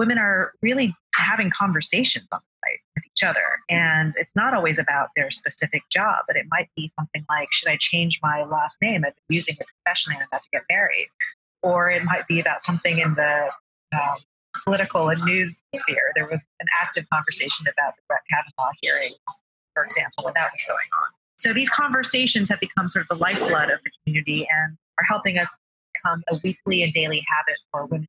women are really having conversations on the site with each other. And it's not always about their specific job, but it might be something like, should I change my last name? I've been using it professionally and I'm about to get married. Or it might be about something in the um, political and news sphere. There was an active conversation about the Brett Kavanaugh hearings, for example, when that was going on. So these conversations have become sort of the lifeblood of the community and are helping us become a weekly and daily habit for women,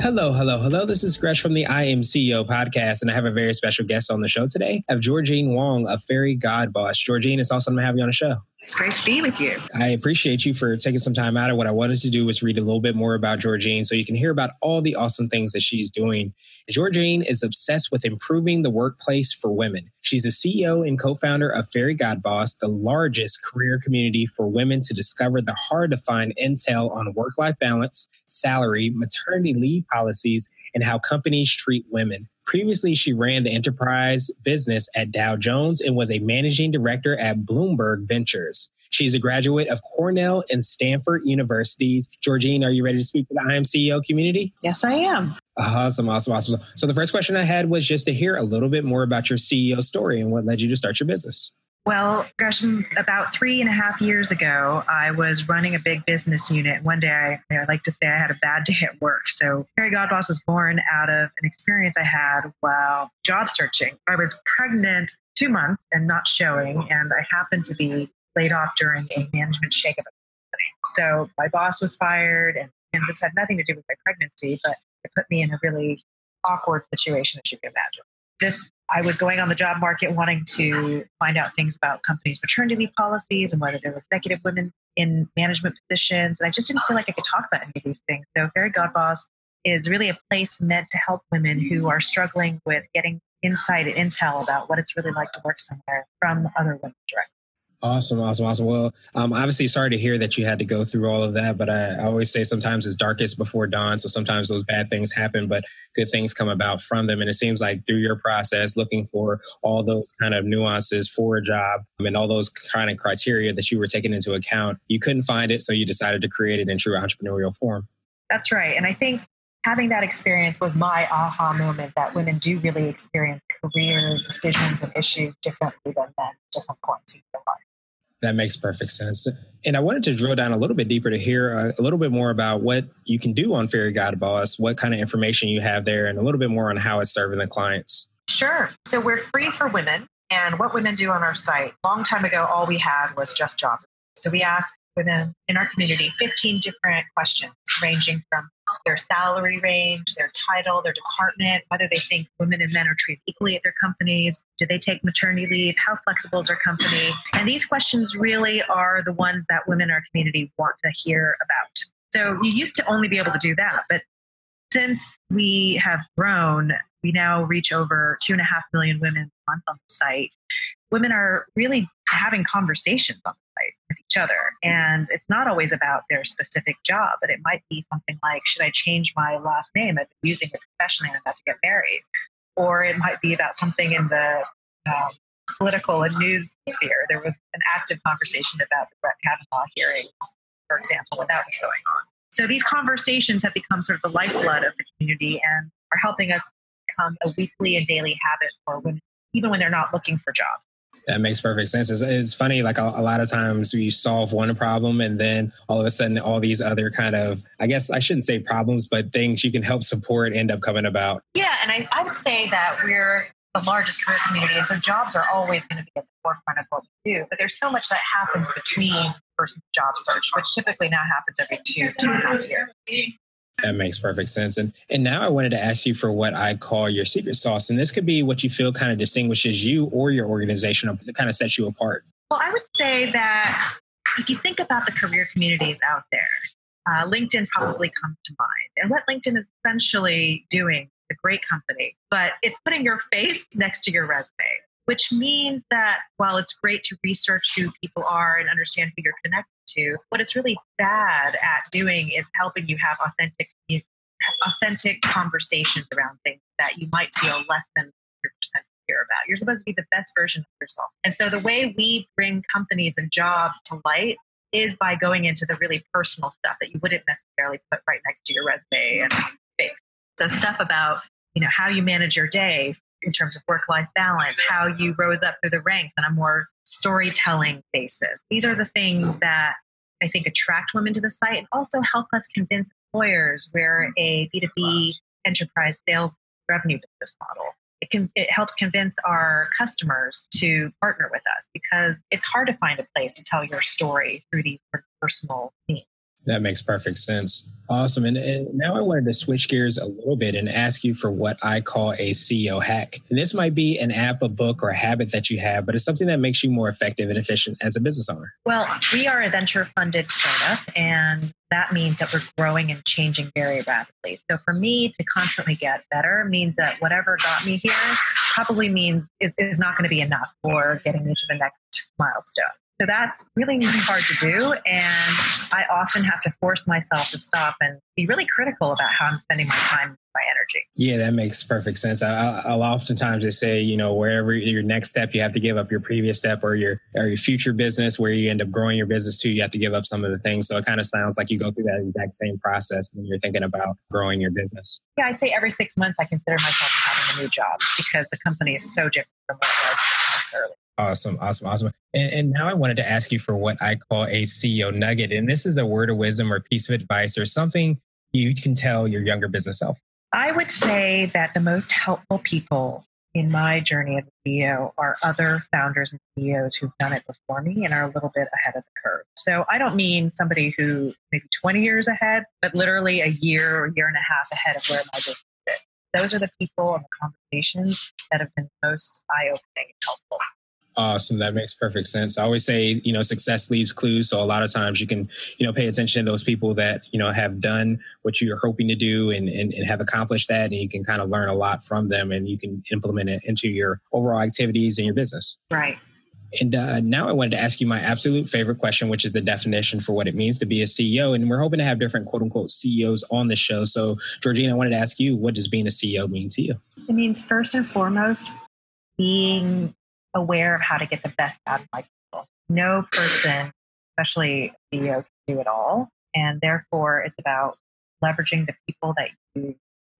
Hello, hello, hello. This is Gresh from the I Am CEO podcast, and I have a very special guest on the show today. I have Georgene Huang, a fairy god boss. Georgene, it's awesome to have you on the show. It's great to be with you. I appreciate you for taking some time out. of what I wanted to do was read a little bit more about Georgene so you can hear about all the awesome things that she's doing. Georgene is obsessed with improving the workplace for women. She's a CEO and co founder of Fairy God Boss, the largest career community for women to discover the hard to find intel on work life balance, salary, maternity leave policies, and how companies treat women. Previously, she ran the enterprise business at Dow Jones and was a managing director at Bloomberg Ventures. She's a graduate of Cornell and Stanford Universities. Georgene, are you ready to speak to the I Am CEO community? Yes, I am. Awesome, awesome, awesome. So, the first question I had was just to hear a little bit more about your CEO story and what led you to start your business. Well, Gresham, about three and a half years ago, I was running a big business unit. One day, I, I like to say I had a bad day at work. So, Fairy God Boss was born out of an experience I had while job searching. I was pregnant two months and not showing, and I happened to be laid off during a management shakeup. So, my boss was fired, and, and this had nothing to do with my pregnancy, but it put me in a really awkward situation, as you can imagine. This I was going on the job market wanting to find out things about companies' maternity leave policies and whether there were executive women in management positions. And I just didn't feel like I could talk about any of these things. So, Fairy God Boss is really a place meant to help women who are struggling with getting insight and intel about what it's really like to work somewhere from other women directly. Awesome, awesome, awesome. Well, um, obviously, sorry to hear that you had to go through all of that, but I, I, always say sometimes it's darkest before dawn. So sometimes those bad things happen, but good things come about from them. And it seems like through your process, looking for all those kind of nuances for a job and all those kind of criteria that you were taking into account, you couldn't find it. So you decided to create it in true entrepreneurial form. That's right. And I think having that experience was my aha moment that women do really experience career decisions and issues differently than men, different points in their life. That makes perfect sense. And I wanted to drill down a little bit deeper to hear a, a, little bit more about what you can do on Fairy God Boss, what kind of information you have there, and a little bit more on how it's serving the clients. Sure. So we're free for women. And what women do on our site, long time ago, all we had was just job. So we ask women in our community 15 different questions ranging from their salary range, their title, their department, whether they think women and men are treated equally at their companies, do they take maternity leave, how flexible is their company? And these questions really are the ones that women in our community want to hear about. So you used to only be able to do that, but since we have grown, we now reach over two and a half million women a month on the site. Women are really having conversations on with each other. And it's not always about their specific job, but it might be something like, should I change my last name? I've been using it professionally and I'm about to get married. Or it might be about something in the um, political and news sphere. There was an active conversation about the Brett Kavanaugh hearings, for example, when that was going on. So these conversations have become sort of the lifeblood of the community and are helping us become a weekly and daily habit for women, even when they're not looking for jobs. That makes perfect sense. It's, it's funny, like a, a, lot of times we solve one problem and then all of a sudden all these other kind of, I guess I shouldn't say problems, but things you can help support end up coming about. Yeah. And I, I would say that we're the largest career community. And so jobs are always going to be at the forefront of what we do. But there's so much that happens between person's job search, which typically now happens every two, two and a half years. That makes perfect sense. And and now I wanted to ask you for what I call your secret sauce. And this could be what you feel kind of distinguishes you or your organization that kind of sets you apart. Well, I would say that if you think about the career communities out there, uh, LinkedIn probably comes to mind. And what LinkedIn is essentially doing a great company, but it's putting your face next to your resume, which means that while it's great to research who people are and understand who you're connected to, what it's really bad at doing is helping you have authentic authentic conversations around things that you might feel less than 100% secure about. You're supposed to be the best version of yourself. And so the way we bring companies and jobs to light is by going into the really personal stuff that you wouldn't necessarily put right next to your resume and face. So stuff about, you know, how you manage your day in terms of work-life balance, how you rose up through the ranks on a more storytelling basis. These are the things that I think attract women to the site and also help us convince employers we're a B2B enterprise sales revenue business model it can it helps convince our customers to partner with us because it's hard to find a place to tell your story through these personal means. That makes perfect sense. Awesome. And, and, now I wanted to switch gears a little bit and ask you for what I call a CEO hack. And this might be an app, a book, or a habit that you have, but it's something that makes you more effective and efficient as a business owner. Well, we are a venture funded startup, and that means that we're growing and changing very rapidly. So for me to constantly get better means that whatever got me here probably means is, is not going to be enough for getting me to the next milestone. So that's really hard to do. And I often have to force myself to stop and be really critical about how I'm spending my time, my energy. Yeah, that makes perfect sense. I, will oftentimes just say, you know, wherever your next step, you have to give up your previous step or your or your future business where you end up growing your business to, you have to give up some of the things. So it kind of sounds like you go through that exact same process when you're thinking about growing your business. Yeah, I'd say every six months I consider myself having a new job because the company is so different from what it was six months earlier. Awesome, awesome, awesome. And, and, now I wanted to ask you for what I call a CEO nugget. And this is a word of wisdom or piece of advice or something you can tell your younger business self. I would say that the most helpful people in my journey as a CEO are other founders and CEOs who've done it before me and are a little bit ahead of the curve. So I don't mean somebody who maybe 20 years ahead, but literally a year or year and a half ahead of where my business is. Those are the people and the conversations that have been most eye opening and helpful. Awesome. That makes perfect sense. I always say, you know, success leaves clues. So a lot of times you can, you know, pay attention to those people that, you know, have done what you're hoping to do and, and, and have accomplished that. And you can kind of learn a lot from them and you can implement it into your overall activities and your business. Right. And uh, now I wanted to ask you my absolute favorite question, which is the definition for what it means to be a CEO. And we're hoping to have different quote unquote CEOs on the show. So, Georgina, I wanted to ask you, what does being a CEO mean to you? It means first and foremost being aware of how to get the best out of my people. No person, especially CEO, can do it all. And therefore, it's about leveraging the people that you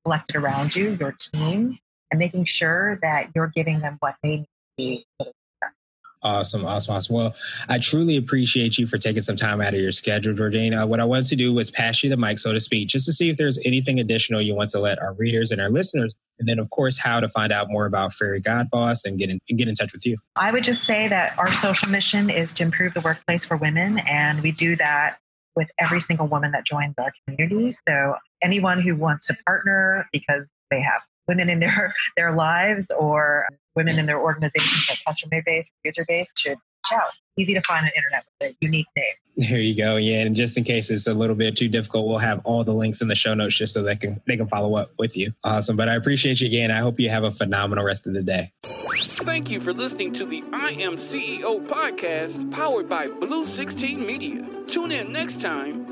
collected around you, your team, and making sure that you're giving them what they need to be successful. Awesome, awesome, awesome. Well, I truly appreciate you for taking some time out of your schedule, Georgina. Uh, what I wanted to do was pass you the mic, so to speak, just to see if there's anything additional you want to let our readers and our listeners, and then, of course, how to find out more about Fairy God Boss and get in, and get in touch with you. I would just say that our social mission is to improve the workplace for women, and we do that with every single woman that joins our community. So anyone who wants to partner because they have women in their their lives or women in their organizations like customer base user base should out. Easy to find on the internet with a unique name. There you go. Yeah and just in case it's a little bit too difficult we'll have all the links in the show notes just so they can they can follow up with you. Awesome but i appreciate you again. I hope you have a phenomenal rest of the day. Thank you for listening to the I Am CEO podcast powered by Blue 16 Media. Tune in next time